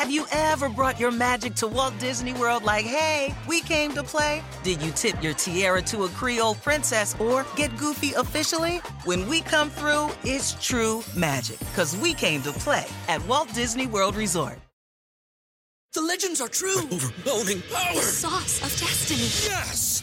Have you ever brought your magic to Walt Disney World like, hey, we came to play? Did you tip your tiara to a Creole princess or get goofy officially? When we come through, it's true magic, because we came to play at Walt Disney World Resort. The legends are true. Overwhelming power! The sauce of destiny. Yes!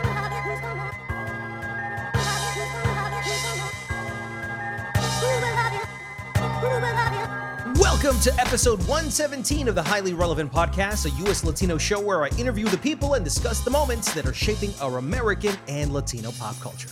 Welcome to episode 117 of the Highly Relevant Podcast, a U.S. Latino show where I interview the people and discuss the moments that are shaping our American and Latino pop culture.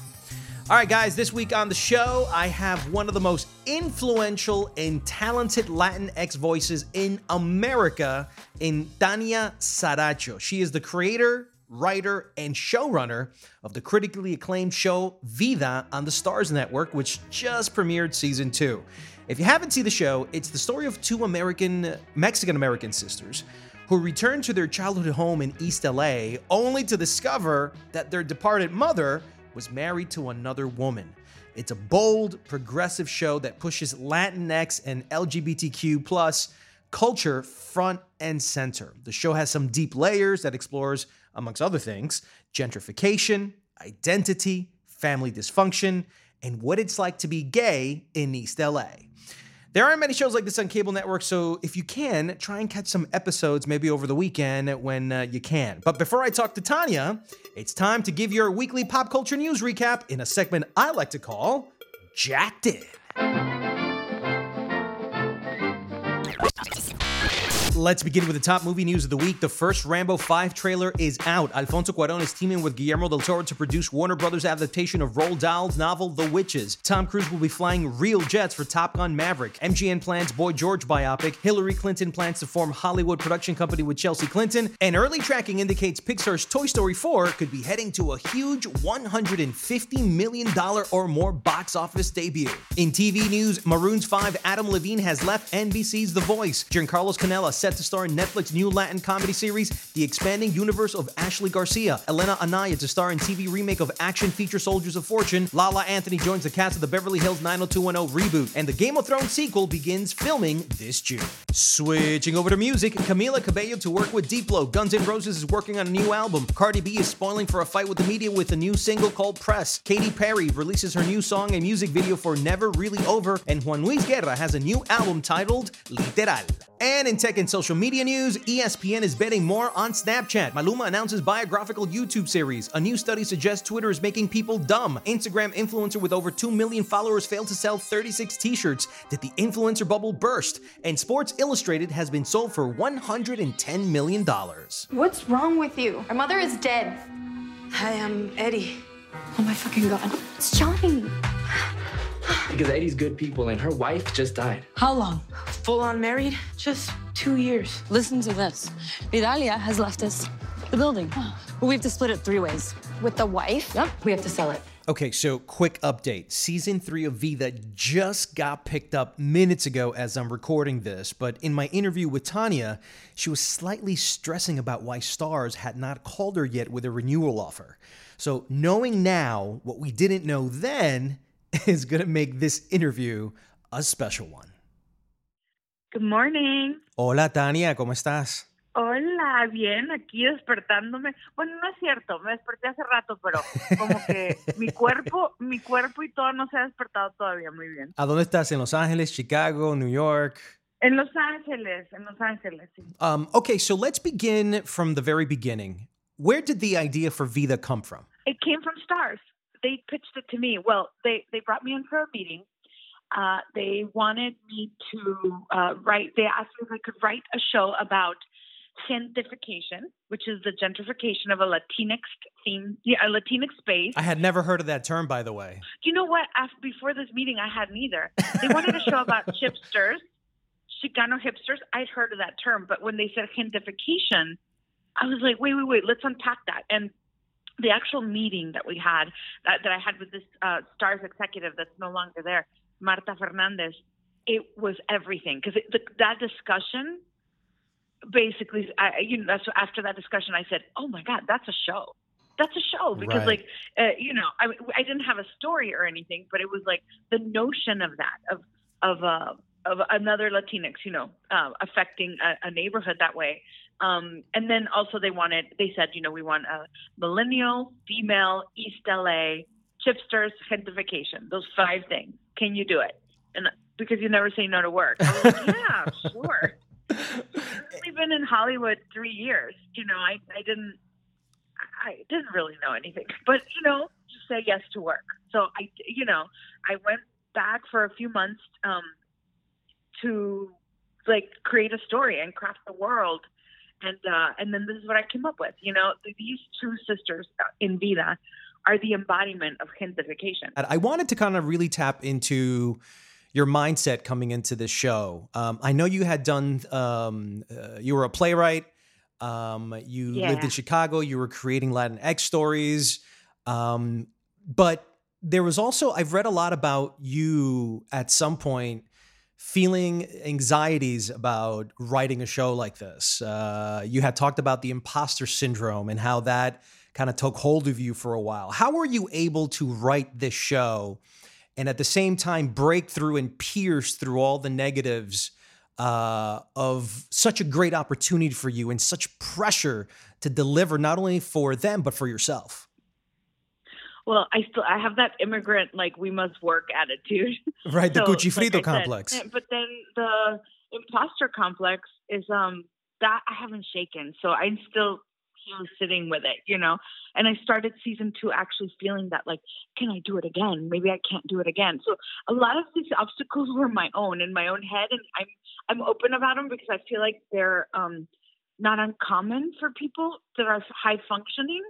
All right, guys, this week on the show, I have one of the most influential and talented Latinx voices in America in Tanya Saracho. She is the creator, writer, and showrunner of the critically acclaimed show Vida on the Starz Network, which just premiered season two. If you haven't seen the show, it's the story of two American, Mexican American sisters who return to their childhood home in East LA only to discover that their departed mother was married to another woman. It's a bold, progressive show that pushes Latinx and LGBTQ plus culture front and center. The show has some deep layers that explores, amongst other things, gentrification, identity, family dysfunction, and what it's like to be gay in East LA. There aren't many shows like this on cable networks, so if you can, try and catch some episodes maybe over the weekend when uh, you can. But before I talk to Tanya, it's time to give your weekly pop culture news recap in a segment I like to call Jacked In. Let's begin with the top movie news of the week. The first Rambo 5 trailer is out. Alfonso Cuarón is teaming with Guillermo del Toro to produce Warner Brothers' adaptation of Roald Dahl's novel The Witches. Tom Cruise will be flying real jets for Top Gun Maverick. MGM plans Boy George biopic. Hillary Clinton plans to form Hollywood production company with Chelsea Clinton. And early tracking indicates Pixar's Toy Story 4 could be heading to a huge $150 million or more box office debut. In TV news, Maroon's 5 Adam Levine has left NBC's The Voice. Jencarlos Canela set to star in Netflix' new Latin comedy series, The Expanding Universe of Ashley Garcia. Elena Anaya to star in TV remake of action feature Soldiers of Fortune. Lala Anthony joins the cast of the Beverly Hills 90210 reboot. And the Game of Thrones sequel begins filming this June. Switching over to music, Camila Cabello to work with Diplo. Guns N' Roses is working on a new album. Cardi B is spoiling for a fight with the media with a new single called Press. Katy Perry releases her new song and music video for Never Really Over. And Juan Luis Guerra has a new album titled Literal. And in tech and social media news, ESPN is betting more on Snapchat. Maluma announces biographical YouTube series. A new study suggests Twitter is making people dumb. Instagram influencer with over 2 million followers failed to sell 36 t-shirts. Did the influencer bubble burst? And Sports Illustrated has been sold for $110 million. What's wrong with you? Our mother is dead. Hi, I'm Eddie. Oh my fucking god. It's Johnny. Because Eddie's good people and her wife just died. How long? Full on married? Just two years. Listen to this. Vidalia has left us the building. But we have to split it three ways. With the wife? Yep, we have to sell it. Okay, so quick update. Season three of Vida just got picked up minutes ago as I'm recording this, but in my interview with Tanya, she was slightly stressing about why Starz had not called her yet with a renewal offer. So knowing now what we didn't know then is gonna make this interview a special one. Good morning. Hola Tanya, ¿cómo estás? Hola, bien, aquí despertándome. Bueno, no es cierto, me desperté hace rato, pero como que mi cuerpo, mi cuerpo y todo no se ha despertado todavía muy bien. ¿A dónde estás? ¿En Los Ángeles, Chicago, New York? En Los Ángeles, en Los Ángeles, sí. Um, okay, so let's begin from the very beginning. Where did the idea for Vida come from? It came from Starz. They pitched it to me. Well, they they brought me in for a meeting. Uh, they wanted me to uh, write. They asked me if I could write a show about gentrification, which is the gentrification of a Latinx theme, yeah, a Latinx space. I had never heard of that term, by the way. You know what? After, before this meeting, I hadn't either. They wanted a show about hipsters, Chicano hipsters. I'd heard of that term, but when they said gentrification, I was like, wait, wait, wait, let's unpack that. And the actual meeting that we had, that, that I had with this uh, Starz executive that's no longer there, Marta Fernandez, it was everything because that discussion basically, I, you know, that's after that discussion, I said, oh my God, that's a show. That's a show because, Right. like, uh, you know, I, I didn't have a story or anything, but it was like the notion of that of of uh, of another Latinx, you know, uh, affecting a, a neighborhood that way. Um, and then also they wanted, they said, you know, we want a millennial, female, East LA, chipsters, gentrification. Those five things. Can you do it? And because you never say no to work. I was like, yeah, sure. I've only been in Hollywood three years. You know, I, I didn't, I didn't really know anything, but you know, just say yes to work. So I, you know, I went back for a few months um, to like create a story and craft the world, and uh, and then this is what I came up with. You know, these two sisters in Vida are the embodiment of gentrification. I wanted to kind of really tap into your mindset coming into this show. Um, I know you had done, um, uh, you were a playwright. Um, you lived in Chicago. You were creating Latinx stories. Um, but there was also, I've read a lot about you at some point feeling anxieties about writing a show like this. Uh, you had talked about the imposter syndrome and how that kind of took hold of you for a while. How were you able to write this show and at the same time break through and pierce through all the negatives uh, of such a great opportunity for you and such pressure to deliver not only for them but for yourself? Well, I still I have that immigrant like we must work attitude. Right, the So, Gucci like Frito said, complex. eh, But then the imposter complex is um that I haven't shaken. So I'm still still sitting with it, you know. And I started season two actually feeling that like, can I do it again? Maybe I can't do it again. So a lot of these obstacles were my own in my own head and I'm I'm open about them because I feel like they're um not uncommon for people that are high functioning.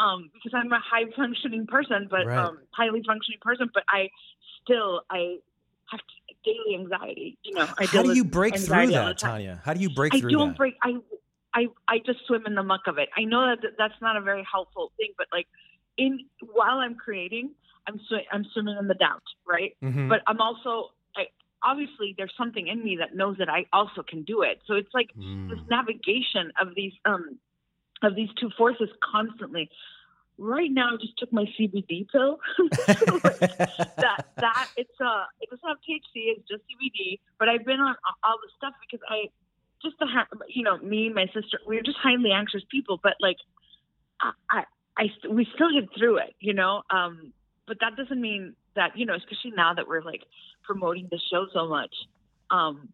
Um, because I'm a high functioning person, but Right. um, highly functioning person, but I still I have daily anxiety. You know, I How do you break through that. Tanya? How do you break I through I don't that? break. I I I just swim in the muck of it. I know that that's not a very helpful thing, but like in while I'm creating, I'm swi- I'm swimming in the doubt, right? Mhm. But I'm also I, obviously there's something in me that knows that I also can do it. So it's like Mm. this navigation of these um of these two forces constantly. Right now, I just took my CBD pill. that that it's uh it doesn't have THC, it's just CBD. But I've been on all the stuff because I just the you know me and my sister we were just highly anxious people, but like I I, I we still get through it, you know. Um, but that doesn't mean that you know, especially now that we're like promoting the show so much. Um,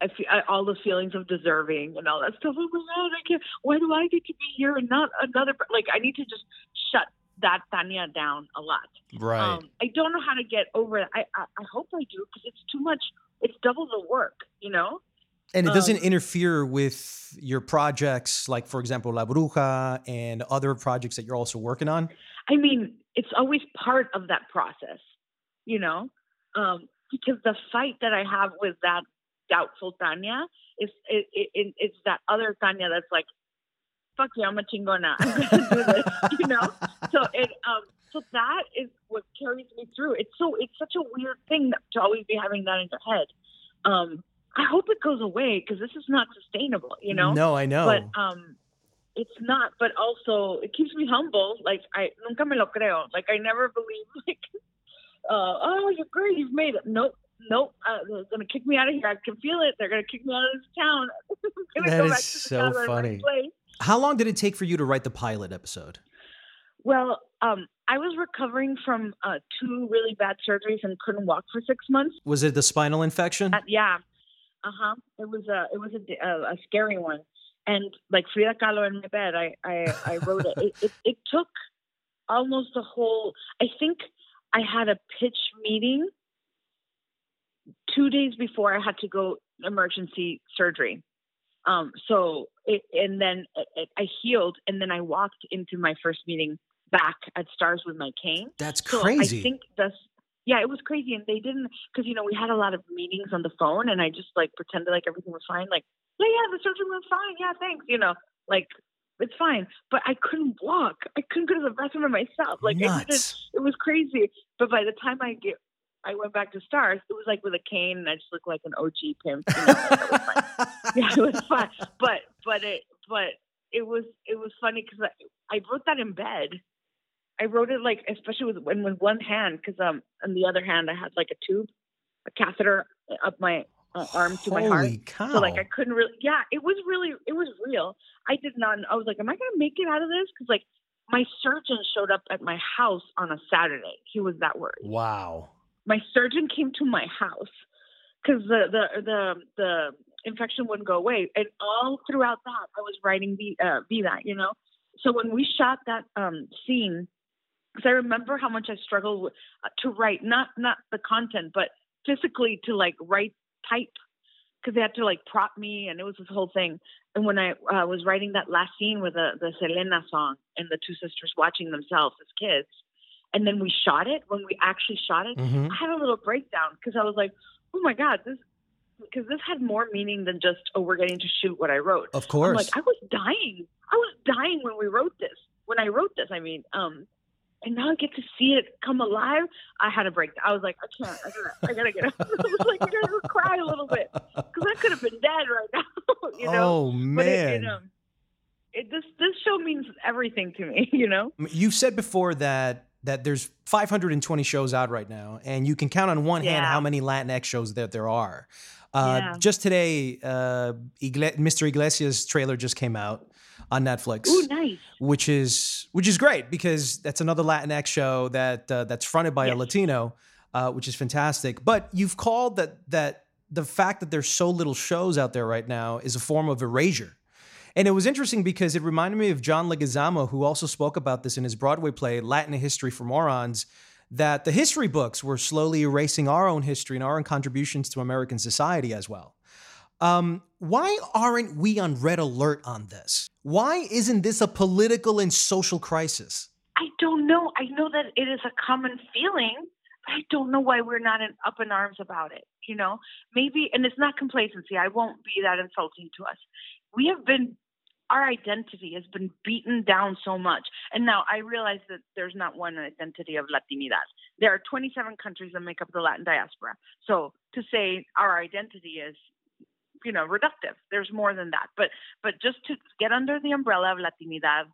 I feel I, all the feelings of deserving and all that stuff. Oh my god, I can't. Why do I get to be here and not another? Like I need to just shut that Tanya down a lot. Right. Um, I don't know how to get over it. I I, I hope I do because it's too much. It's double the work, you know. And it doesn't Um, interfere with your projects, like for example, La Bruja and other projects that you're also working on. I mean, it's always part of that process, you know, um, because the fight that I have with that doubtful Tanya is it, it, it, it's that other Tanya that's like, "Fuck you, I'm a chingona, I'm gonna do this," you know. So it, um, so that is what carries me through. It's so it's such a weird thing that, to always be having that in your head. Um, I hope it goes away because this is not sustainable, you know. No, I know. But um, it's not. But also, it keeps me humble. Like I nunca me lo creo. Like I never believe like, uh, oh, you're great, you've made it. Nope, nope. Uh, they're gonna kick me out of here. I can feel it. They're gonna kick me out of this town. That is to so town where I funny. How long did it take for you to write the pilot episode? Well, um, I was recovering from uh, two really bad surgeries and couldn't walk for six months. Was it the spinal infection? Uh, yeah, uh huh. It was a it was a, a, a scary one, and like Frida Kahlo in my bed, I I, I wrote it. it. It it took almost a whole. I think I had a pitch meeting two days before I had to go emergency surgery. Um, so it, and then it, it, I healed, and then I walked into my first meeting back at Starz with my cane. That's So crazy. I think that's yeah, it was crazy, and they didn't because you know we had a lot of meetings on the phone, and I just like pretended like everything was fine, like yeah, yeah, the surgery went fine, yeah, thanks, you know, like It's fine. But I couldn't walk. I couldn't go to the bathroom by myself. Like, it was, just, it was crazy. But by the time I get, I went back to Starz, it was like with a cane and I just looked like an OG pimp. You know, it was fine. yeah, it was fun. But, but it, but it was, it was funny because I, I wrote that in bed. I wrote it like, especially with, when with one hand, because um, on the other hand, I had like a tube, a catheter up my uh, arm to my heart. Holy cow. So like I couldn't really. Yeah, it was really. It was real. I did not. I was like, am I gonna make it out of this? Because like my surgeon showed up at my house on a Saturday. He was that worried. wow. My surgeon came to my house because the the the the infection wouldn't go away, and all throughout that I was writing the uh, Vida you know. So when we shot that um, scene, because I remember how much I struggled to write not not the content, but physically to like write type because they had to like prop me and it was this whole thing. And when I uh, was writing that last scene with the the Selena song and the two sisters watching themselves as kids, and then we shot it. When we actually shot it, Mhm. I had a little breakdown because I was like, "Oh my god, this." Because this had more meaning than just, oh, we're getting to shoot what I wrote. Of I'm course. like, I was dying. I was dying when we wrote this. When I wrote this, I mean, um, and now I get to see it come alive. I had a breakdown. I was like, I can't. I gotta, I gotta get up. I was like, I gotta cry a little bit because I could have been dead right now. you know. oh But it, man. it, um, it, this this show means everything to me. You know. You've said before that that there's 520 shows out right now, and you can count on one hand how many Latinx shows that there are. Uh, Yeah. Just today, uh, Igle- Mr. Iglesias trailer just came out on Netflix, Ooh, nice. which is which is great because that's another Latinx show that uh, that's fronted by a Latino, uh, which is fantastic. But you've called that that the fact that there's so little shows out there right now is a form of erasure. And it was interesting because it reminded me of John Leguizamo, who also spoke about this in his Broadway play, Latin History for Morons, that the history books were slowly erasing our own history and our own contributions to American society as well. Um, why aren't we on red alert on this? Why isn't this a political and social crisis? I don't know. I know that it is a common feeling, but I don't know why we're not in, up in arms about it. You know, maybe, and it's not complacency. I won't be that insulting to us. We have been, our identity has been beaten down so much. And now I realize that there's not one identity of Latinidad. There are 27 countries that make up the Latin diaspora. So to say our identity is, you know, reductive. There's more than that. But but just to get under the umbrella of Latinidad,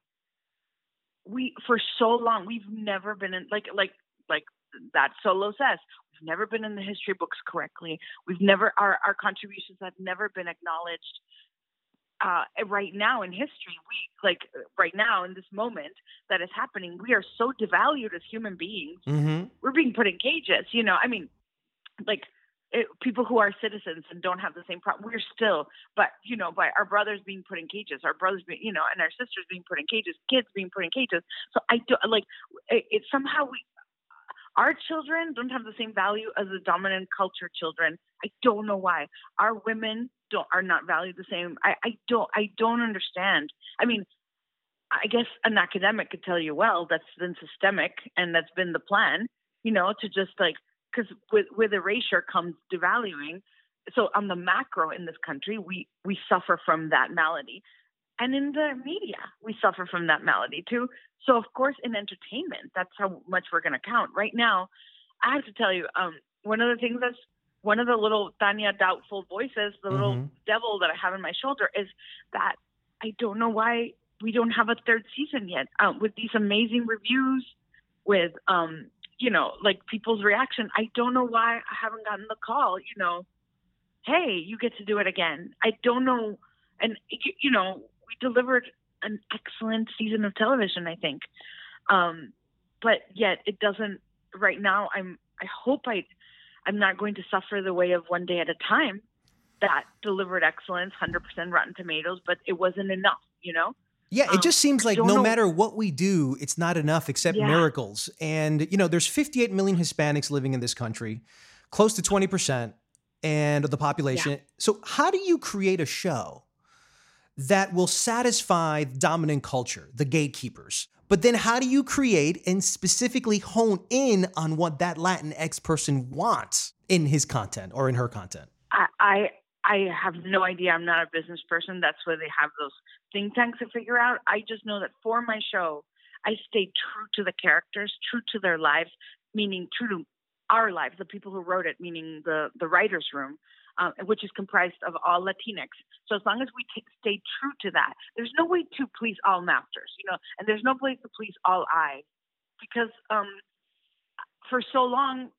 we for so long we've never been in like like like that solo says we've never been in the history books correctly we've never our our contributions have never been acknowledged uh right now in history we like right now in this moment that is happening we are so devalued as human beings. Mm-hmm. we're being put in cages you know i mean like it, people who are citizens and don't have the same problem we're still but you know by our brothers being put in cages our brothers being you know and our sisters being put in cages kids being put in cages. So i do like it, it somehow we our children don't have the same value as the dominant culture children. I don't know why. Our women don't are not valued the same i i don't i don't understand i mean I guess an academic could tell you, well, that's been systemic and that's been the plan, you know, to just like, because with, with erasure comes devaluing. So on the macro in this country, we, we suffer from that malady. And in the media, we suffer from that malady too. So, of course, in entertainment, that's how much we're going to count. Right now, I have to tell you, um, one of the things that's one of the little Tanya doubtful voices, the little Mhm. devil that I have in my shoulder is that I don't know why we don't have a third season yet um, with these amazing reviews with um you know like people's reaction. I don't know why i haven't gotten the call you know. Hey you get to do it again. I don't know. And you- you know we delivered an excellent season of television i think. Um but yet it doesn't right now i'm i hope i i'm not going to suffer the way of one day at a time that delivered excellence 100% rotten tomatoes but it wasn't enough you know Yeah, it Um, just seems like no know- matter what we do, it's not enough except Yeah. miracles. And, you know, there's 58 million Hispanics living in this country, close to 20% and of the population. So, how do you create a show that will satisfy dominant culture, the gatekeepers? But then how do you create and specifically hone in on what that Latinx person wants in his content or in her content? I, I I have no idea. I'm not a business person. That's where they have those think tanks to figure out. I just know that for my show, I stayed true to the characters, true to their lives, meaning true to our lives, the people who wrote it, meaning the the writers' room, um, which is comprised of all Latinx. So as long as we t- stay true to that, there's no way to please all masters, you know, and there's no place to please all eyes, because um, for so long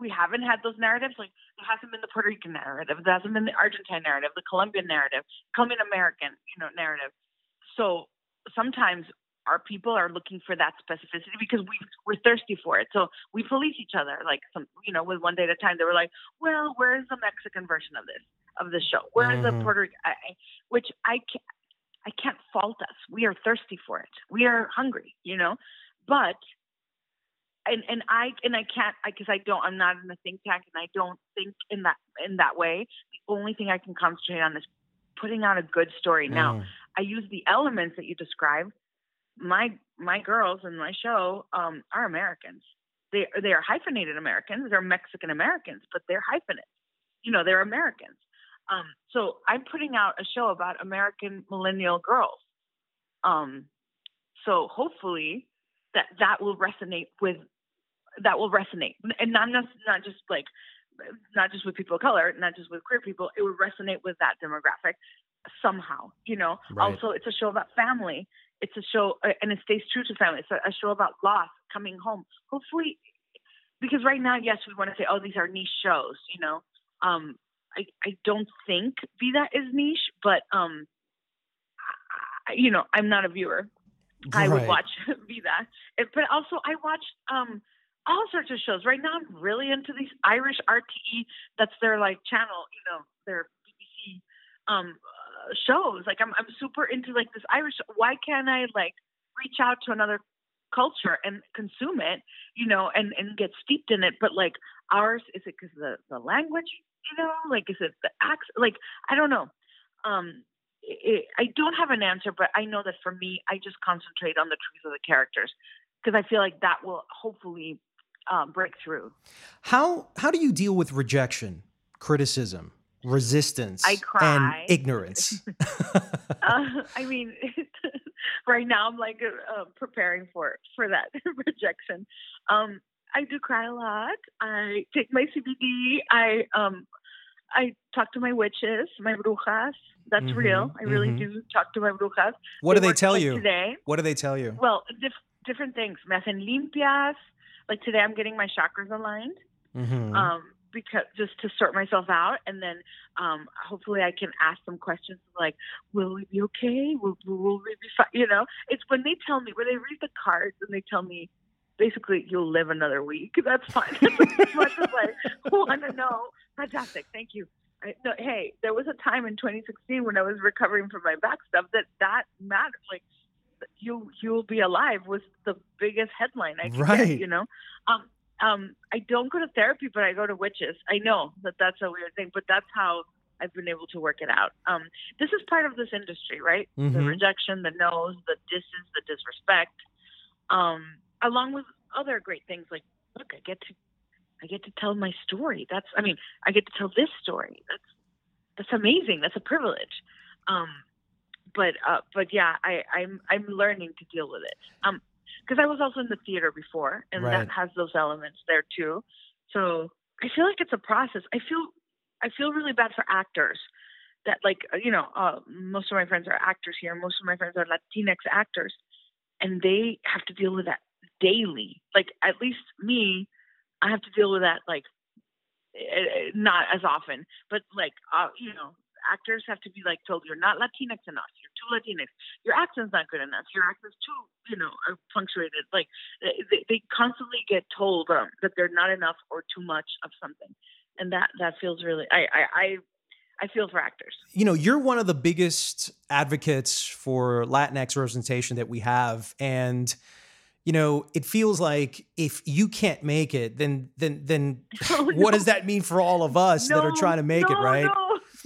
we haven't had those narratives. Like there hasn't been the Puerto Rican narrative, there hasn't been the Argentine narrative, the Colombian narrative, Colombian American, you know, narrative. So sometimes our people are looking for that specificity because we we're thirsty for it. So we police each other. Like some, you know, with one day at a time, they were like, "Well, where's the Mexican version of this of this show? Where is Mhm. the Puerto Rican?" I, I- which I can't, I can't fault us. We are thirsty for it. We are hungry, you know. But and and I and I can't because I, don't. I'm not in a think tank, and I don't think in that in that way. The only thing I can concentrate on is putting out a good story. Now, Mm. I use the elements that you described. My my girls in my show um, are Americans. They they are hyphenated Americans. They're Mexican Americans, but they're hyphenated. You know, they're Americans. Um, so I'm putting out a show about American millennial girls. Um, so hopefully that that will resonate with that will resonate, and not just not just like not just with people of color, not just with queer people. It would resonate with that demographic somehow. You know. Right. Also, it's a show about family. It's a show, uh, and it stays true to family. It's a, a show about loss, coming home. Hopefully, because right now, yes, we want to say, oh, these are niche shows. You know, um, I I don't think Vida is niche, but um, I, you know, I'm not a viewer. I would watch Vida, It- but also I watch um all sorts of shows. Right now, I'm really into these Irish RTE. That's their like channel, you know, their BBC um shows. Like I'm I'm super into like this Irish. Why can't I like reach out to another culture and consume it, you know, and and get steeped in it? But like ours, is it because the the language, you know, like is it the accent? Like I don't know. Um, it, I don't have an answer, but I know that for me, I just concentrate on the truth of the characters because I feel like that will hopefully um, break through. How how do you deal with rejection, criticism, resistance, I cry. and ignorance? uh, I mean, right now I'm like uh, preparing for for that rejection. Um, I do cry a lot. I take my CBD. I um, I talk to my witches, my brujas. That's Mhm, real. I really mhm. do talk to my brujas. What do they tell you? today? What do they tell you? Well, diff- different things. Me hacen limpias. Like today, I'm getting my chakras aligned. Mhm. Um, because just to sort myself out, and then um, hopefully I can ask some questions like, "Will we be okay? Will, will we be fine?" You know, it's when they tell me when they read the cards and they tell me, basically, you'll live another week. That's fine. That's as much as I want to know. Fantastic. Thank you. I, no, hey, there was a time in 2016 when I was recovering from my back stuff that that mattered. Like you you'll be alive was the biggest headline I could Right. get, you know. Um, um, I don't go to therapy, but I go to witches. I know that that's a weird thing, but that's how I've been able to work it out. Um, this is part of this industry, right? The Mhm. rejection, the no's, the disses, the disrespect, um, along with other great things like, look, I get to, I get to tell my story. That's, I mean, I get to tell this story. That's, that's amazing. That's a privilege. Um, but, uh, but yeah, I, I'm, I'm learning to deal with it. Um, because I was also in the theater before, and Right. that has those elements there too. So I feel like it's a process. I feel I feel really bad for actors that like uh, you know uh, most of my friends are actors here. Most of my friends are Latinx actors, and they have to deal with that daily. Like at least me, I have to deal with that like eh, eh, not as often, but like uh, you know actors have to be like told you're not Latinx enough. You're too Latinx. Your accent's not good enough. Your accent's too, you know, punctuated. Like they, they constantly get told um, that they're not enough or too much of something, and that that feels really. I I I, I feel for actors. you know, you're one of the biggest advocates for Latinx representation that we have, and you know, it feels like if you can't make it, then then then Oh, what no. does that mean for all of us that are trying to make it, no, right?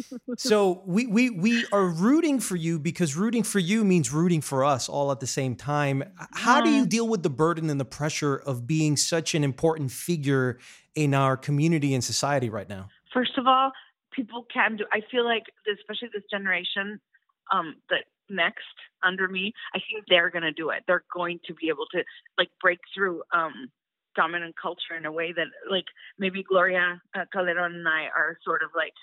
So we we we are rooting for you because rooting for you means rooting for us all at the same time. How do you deal with the burden and the pressure of being such an important figure in our community and society right now? First of all, people can do. I feel like, especially this generation, um, that next under me, I think they're gonna do it. They're going to be able to like break through um, dominant culture in a way that like maybe Gloria uh, Calderon and I are sort of like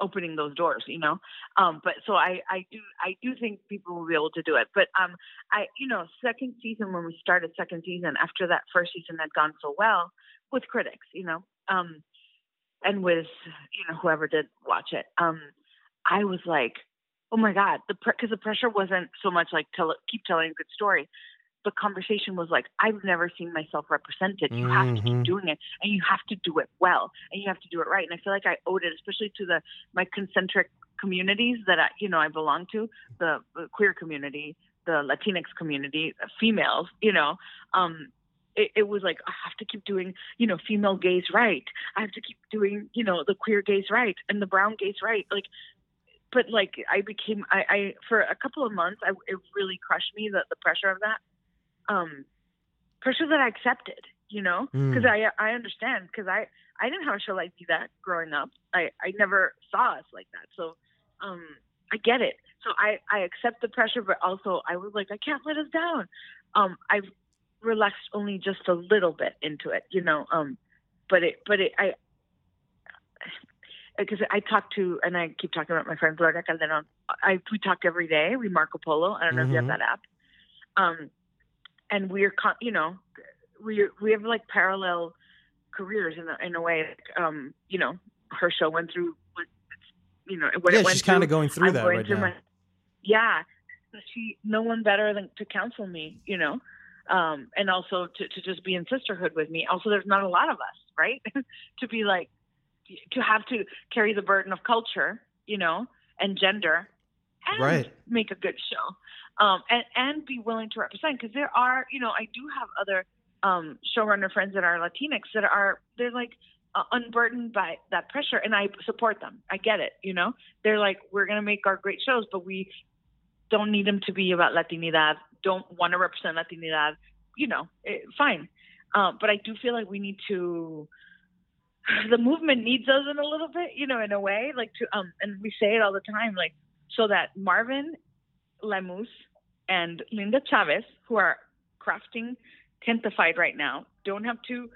opening those doors, you know. Um, but so I, I do, I do think people will be able to do it. But um, I, you know, second season when we started second season after that first season had gone so well with critics, you know, um, and with you know whoever did watch it, um, I was like, oh my god, the because the pressure wasn't so much like tell keep telling a good story. The conversation was like, I've never seen myself represented. You have to keep doing it, and you have to do it well, and you have to do it right. And I feel like I owed it, especially to the my concentric communities that I, you know I belong to, the, the queer community, the Latinx community, females, you know, um, it, it, was like I have to keep doing, you know, female gays right. I have to keep doing, you know, the queer gays right and the brown gays right. Like, but like I became, I, I for a couple of months, I, it really crushed me the the pressure of that, um, pressure that I accepted, you know, because mm. I I understand because I I didn't have a show like that growing up. I I never saw us like that, so um I get it. So I I accept the pressure, but also I was like I can't let us down. Um, I've relaxed only just a little bit into it, you know. Um, but it, but it, I, because I talk to, and I keep talking about my friend Gloria Calderon. I we talk every day. We Marco Polo. I don't know mm-hmm. if you have mm-hmm. that app. Um, and we're, con- you know, we we have like parallel careers in a, in a way. Um, you know, her show went through, what, you know, what yeah, she's kind of going through I'm that going right through now. My, yeah, she no one better than to counsel me. You know, um, and also to, to just be in sisterhood with me. Also, there's not a lot of us, right? to be like, to have to carry the burden of culture, you know, and gender, and right. make a good show, um, and and be willing to represent. Because there are, you know, I do have other um, showrunner friends that are Latinx that are they're like uh, unburdened by that pressure, and I support them. I get it, you know. They're like, we're gonna make our great shows, but we don't need them to be about Latinidad don't want to represent Latinidad, you know, it, fine. Um, but I do feel like we need to. The movement needs us in a little bit, you know, in a way, like to um, and we say it all the time, like so that Marvin Lemus and Linda Chavez, who are crafting Tentified right now, don't have to,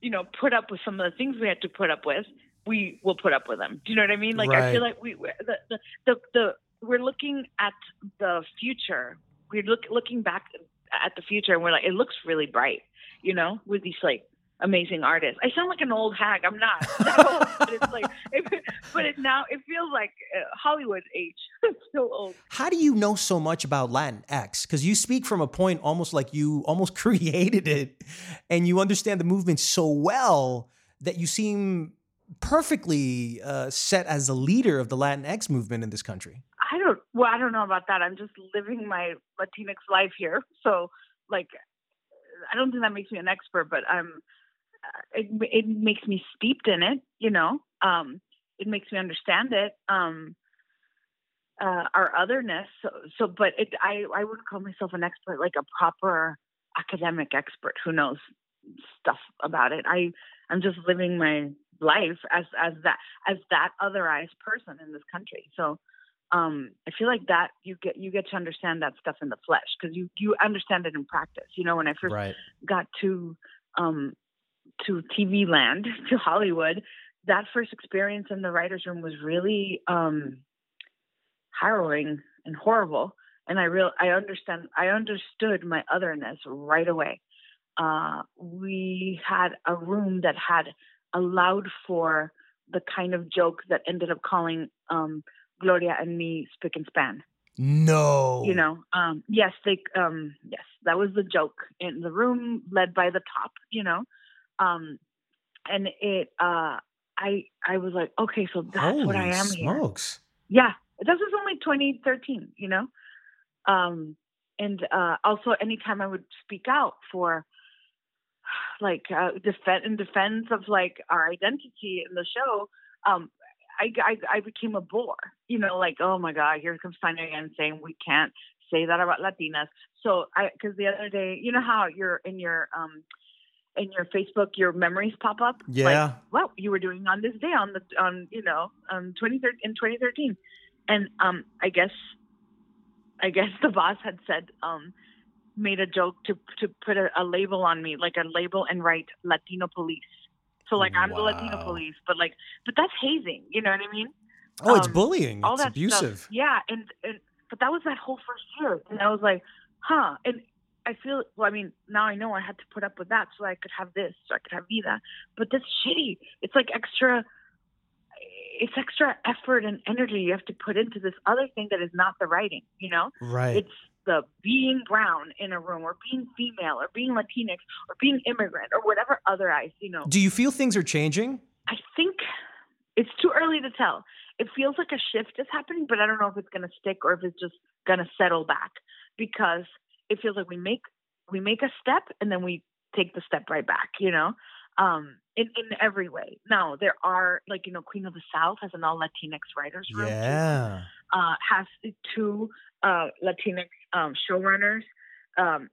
you know, put up with some of the things we had to put up with. We will put up with them. Do you know what I mean? Like right. I feel like we the, the the the we're looking at the future we're look, looking back at the future and we're like, it looks really bright, you know, with these like amazing artists. I sound like an old hag. I'm not, no, but it's like, it, but it now it feels like uh, Hollywood age. so old. How do you know so much about Latin X? Because you speak from a point almost like you almost created it, and you understand the movement so well that you seem perfectly uh, set as the leader of the Latin X movement in this country. I don't. Well, I don't know about that. I'm just living my Latinx life here. So, like, I don't think that makes me an expert, but I'm. It it makes me steeped in it. You know, um, it makes me understand it. Um, uh, our otherness. So, so, but it, I I wouldn't call myself an expert, like a proper academic expert who knows stuff about it. I I'm just living my life as as that as that otherized person in this country. So um, I feel like that you get you get to understand that stuff in the flesh because you you understand it in practice. You know, when I first right. got to um, to TV land to Hollywood, that first experience in the writers' room was really um, harrowing and horrible. And I real I understand I understood my otherness right away. Uh, we had a room that had allowed for the kind of joke that ended up calling um, Gloria and me spick and span. No. You know, um, yes, they, um, yes, that was the joke in the room led by the top, you know, um, and it, uh, I, I was like, okay, so that's Holy what I am smokes. here. Yeah. This was only 2013, you know? Um, and, uh, also anytime I would speak out for, like uh, defend in defense of like our identity in the show, um, I, I, I became a bore. You know, like oh my god, here comes Tanya again saying we can't say that about Latinas. So I because the other day, you know how you're in your um in your Facebook, your memories pop up. Yeah. Like, what you were doing on this day on the on you know on 2013 in 2013, and um I guess I guess the boss had said um made a joke to to put a, a label on me like a label and write Latino police. So like I'm the Latino police, but like but that's hazing. You know what I mean? Oh, it's Um, bullying. all It's that abusive. Stuff. Yeah, and, and but that was that whole first year, and I was like, huh. And I feel well. I mean, now I know I had to put up with that so I could have this, so I could have Vida. But that's shitty. It's like extra. It's extra effort and energy you have to put into this other thing that is not the writing. You know, Right. it's the being brown in a room, or being female, or being Latinx, or being immigrant, or whatever other eyes. You know, Do you feel things are changing? I think it's too early to tell. It feels like a shift is happening, but I don't know if it's going to stick or if it's just going to settle back because it feels like we make we make a step and then we take the step right back, you know, um, in in every way. Now there are like you know Queen of the South has an all Latinx writers room. too Yeah. uh, has two uh, Latinx um, showrunners. Um,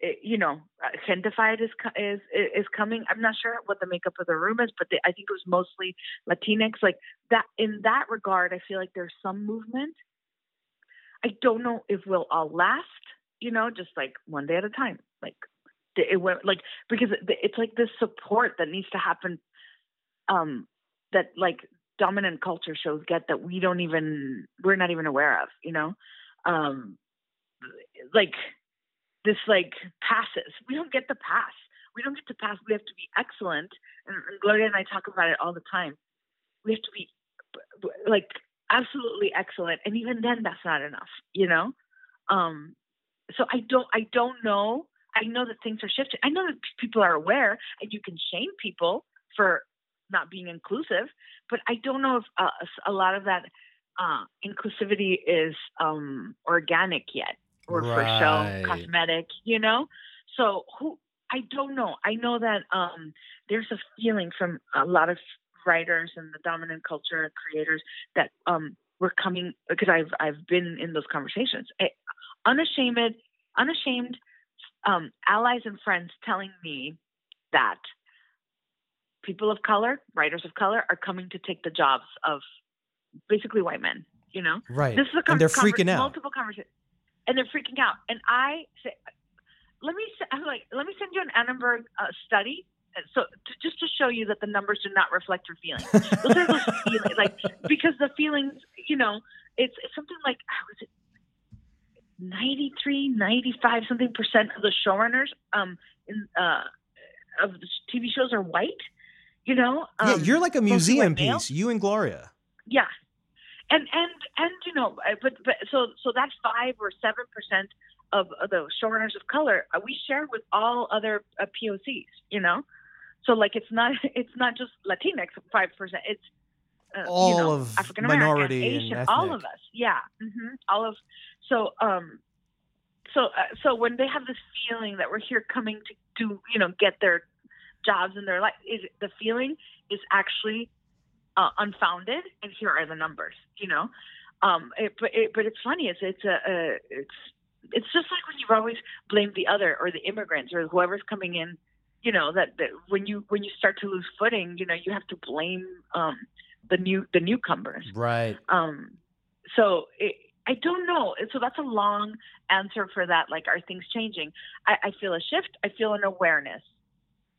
it- you know, Gentefied is is is coming. I'm not sure what the makeup of the room is, but they, I think it was mostly Latinx. Like that. In that regard, I feel like there's some movement. I don't know if we'll all last. You know, just like one day at a time. Like it went like because it's like this support that needs to happen. Um, that like dominant culture shows get that we don't even we're not even aware of you know? Um like this like passes. We don't get the pass. We don't get to pass. We have to be excellent. And, and gloria and i talk about it all the time. We have to be like absolutely excellent. And even then that's not enough you know? Um so i don't i don't know i know that things are shifting i know that people are aware and you can shame people for not being inclusive but I don't know if uh, a lot of that uh, inclusivity is um, organic yet, or for show, cosmetic, you know. So who I don't know. I know that um, there's a feeling from a lot of writers and the dominant culture creators that um, we're coming because I've I've been in those conversations, Eh, unashamed, unashamed um, allies and friends telling me that people of color, writers of color, are coming to take the jobs of basically white men. You know, Right. this is a and they're conver- freaking out. Multiple conversations, and they're freaking out. And I say, let me. I'm like, let me send you an Annenberg uh, study. uh, So to, just to show you that the numbers do not reflect your feelings. Those are those feelings, like because the feelings, you know, it's, it's something like was it 93, 95 something percent of the showrunners um in uh of the TV shows are white. You know, yeah, um, you're like a museum male. piece. You and Gloria. Yeah, and and and you know, but but so so that five or seven percent of, of the showrunners of color uh, we share with all other uh, POCs. You know, so like it's not it's not just Latinx five percent. It's uh, All you know, of African American, Asian, all of us. Yeah, hmm all of so um so uh, so when they have this feeling that we're here coming to do you know get their jobs and their life is the feeling is actually uh, unfounded and here are the numbers you know um it, but it, but it's funny it's it's a, a it's it's just like when you've always blamed the other or the immigrants or whoever's coming in you know that, that when you when you start to lose footing you know you have to blame um the new the newcomers Right. um, so it, I don't know. So that's a long answer for that. Like, are things changing? I, I feel a shift. I feel an awareness,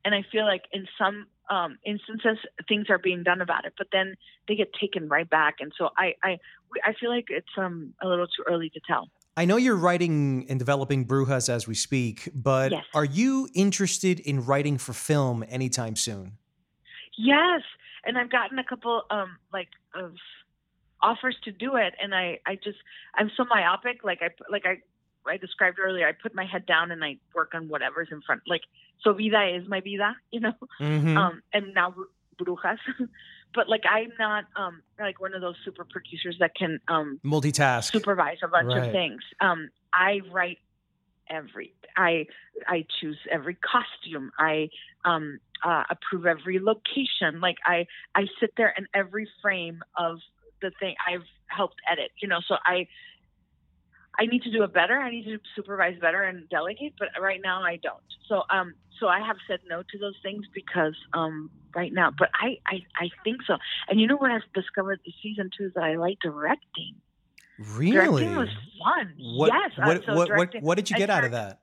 and I feel like in some um, instances things are being done about it, but then they get taken right back. And so I I I feel like it's um a little too early to tell. I know you're writing and developing Brujas as we speak, but Yes. are you interested in writing for film anytime soon? Yes, and I've gotten a couple um like of offers to do it, and I I just I'm so myopic. Like I like I I described earlier, I put my head down and I work on whatever's in front. Like so, vida is my vida, you know. Mhm. Um, and now brujas, but like I'm not um like one of those super producers that can um Multitask. supervise a bunch Right. of things. Um, I write every. I I choose every costume. I um, uh, approve every location. Like I I sit there in every frame of the thing I've helped edit. You know, so I I need to do it better. I need to supervise better and delegate, but right now I don't. So um so I have said no to those things because um right now, but I I, I think so. And you know what I've discovered this season too is that I like directing. Really? Directing was fun. What, yes. uh, What, so what, what, directing- what did you I get out of that?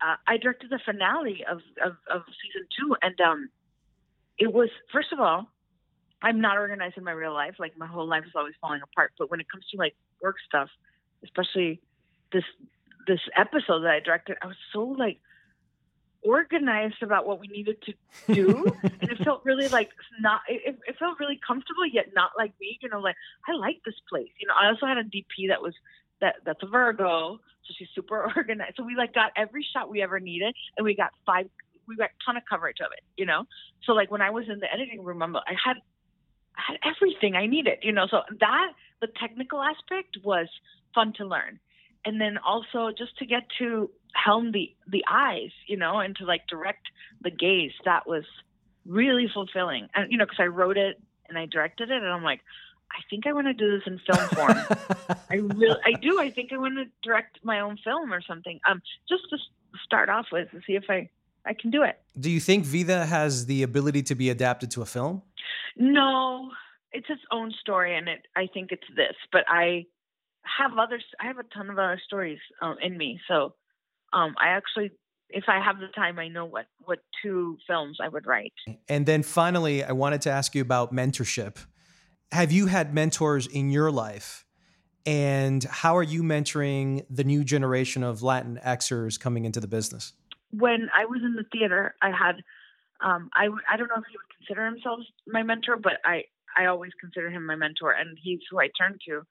uh, I directed the finale of, of, of season two, and um, it was first of all, I'm not organized in my real life. Like my whole life is always falling apart. But when it comes to like work stuff, especially this this episode that I directed, I was so like organized about what we needed to do, and it felt really like not. It, it felt really comfortable yet not like me. You know, like I like this place. You know, I also had a DP that was that that's a Virgo, so she's super organized. So we like got every shot we ever needed, and we got five. We got a ton of coverage of it, you know. So like when I was in the editing room, I'm, I had had everything I needed, you know. So that the technical aspect was fun to learn, and then also just to get to helm the the eyes, you know, and to like direct the gaze. That was really fulfilling, and you know, because I wrote it and I directed it, and I'm like, I think I want to do this in film form. I really, I do. I think I want to direct my own film or something. Um, just to start off with, to see if I I can do it. Do you think Vida has the ability to be adapted to a film? No, it's its own story, and it. I think it's this, but I have other I have a ton of other stories um, in me. So, um, I actually, if I have the time, I know what what two films I would write. And then finally, I wanted to ask you about mentorship. Have you had mentors in your life? And how are you mentoring the new generation of Latin Xers coming into the business? When I was in the theater, I had um, I I don't know if he would consider himself my mentor, but I I always consider him my mentor, and he's who I turn to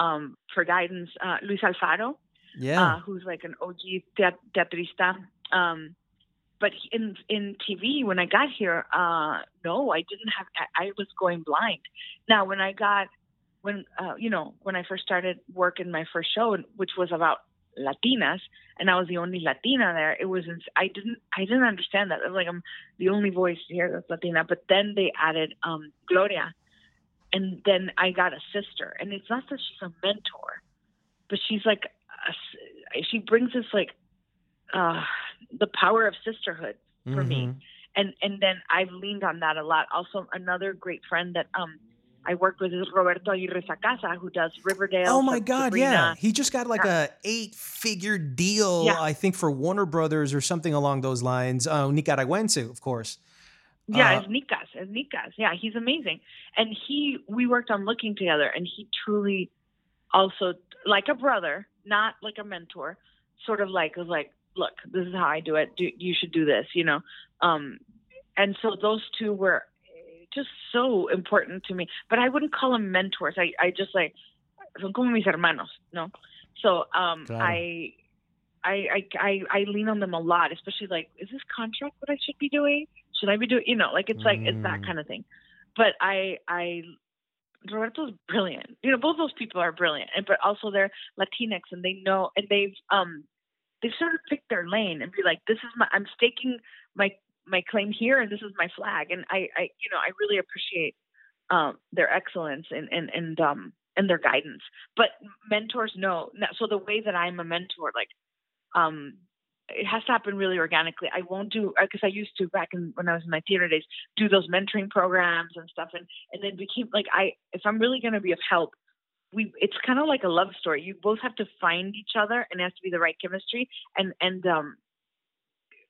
um, for guidance. Uh, Luis Alfaro, Yeah. uh, who's like an OG teat- teatrista. Um, but in in TV, when I got here, uh, no, I didn't have. I, I was going blind. Now, when I got when uh, you know when I first started work in my first show, which was about Latinas, and I was the only Latina there. It was I didn't I didn't understand that. I was like I'm the only voice here that's Latina. But then they added um, Gloria, and then I got a sister. And it's not that she's a mentor, but she's like a she brings this like uh, the power of sisterhood for me. Mhm. And and then I've leaned on that a lot. Also, another great friend that um I worked with Roberto Aguirre Sacasa, who does Riverdale. Oh my God! Yeah, he just got like Yeah. a eight-figure deal, Yeah. I think, for Warner Brothers or something along those lines. Oh, Nicaragüense, of course. Yeah, Uh, it's Nicas. It's Nicas. Yeah, he's amazing. And he, we worked on looking together, and he truly, also like a brother, not like a mentor, sort of like was like, look, this is how I do it. Do, you should do this, you know. Um, and so those two were just so important to me. But I wouldn't call them mentors. I, I just like son como mis hermanos, no. So um, Claro. I. I, I I I lean on them a lot, especially like, is this contract what I should be doing? Should I be doing? You know, like it's like it's that Mm. kind of thing. But I I Roberto's brilliant. You know, both those people are brilliant, and but also they're Latinx and they know and they've um they've sort of picked their lane and be like, this is my I'm staking my my claim here and this is my flag. And I I you know I really appreciate um their excellence and and and um and their guidance. But mentors know. So the way that I'm a mentor, like um it has to happen really organically. I won't do because I used to back in when I was in my theater days do those mentoring programs and stuff, and and then became like I if I'm really going to be of help, we it's kind of like a love story. You both have to find each other, and it has to be the right chemistry, and and um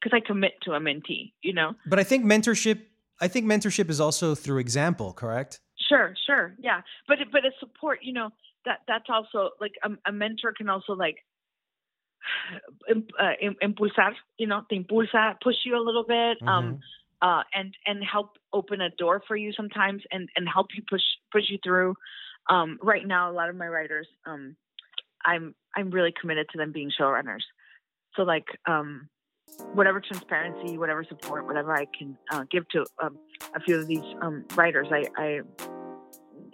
because I commit to a mentee, you know. But I think mentorship. I think mentorship is also through example, correct? Sure, sure, yeah, but it, but it's support, you know. That that's also like a, a mentor can also like uh, impulsar, you know, te impulsa, push you a little bit, um, uh, and and help open a door for you sometimes, and and help you push push you through. Um, right now, a lot of my writers, um, I'm I'm really committed to them being showrunners. So like, um, whatever transparency, whatever support, whatever I can uh, give to um, a few of these um, writers, I, I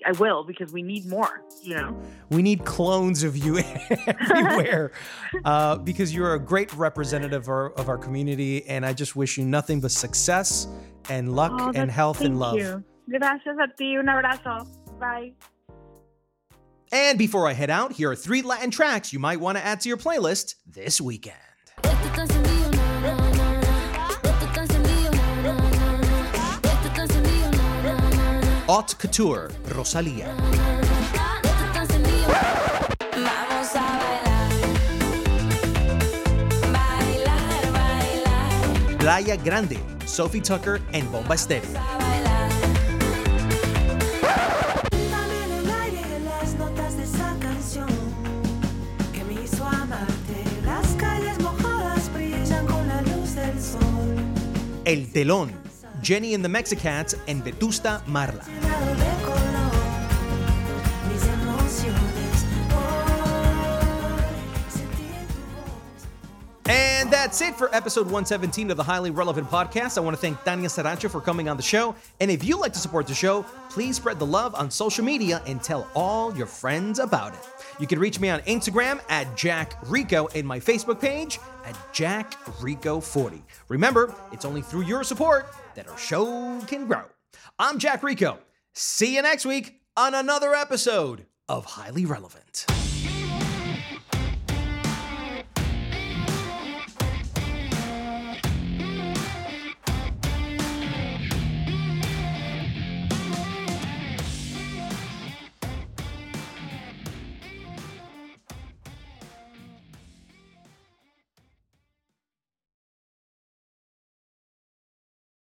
I will because we need more. You know. We need clones of you everywhere uh, because you're a great representative of our, of our community, and I just wish you nothing but success and luck Oh, and health and love. you. Gracias a ti. Un abrazo. Bye. And before I head out, here are three Latin tracks you might want to add to your playlist this weekend. Haute Couture, Rosalia. Playa Grande, Sophie Tucker, and Bomba Estéreo. El Telón, Jenny and the Mexicats, and Vetusta Marla. That's it for episode 117 of the Highly Relevant Podcast. I want to thank Tanya Saracho for coming on the show. And if you'd like to support the show, please spread the love on social media and tell all your friends about it. You can reach me on Instagram at Jack Rico and my Facebook page at Jack Rico 40. Remember, it's only through your support that our show can grow. I'm Jack Rico. See you next week on another episode of Highly Relevant.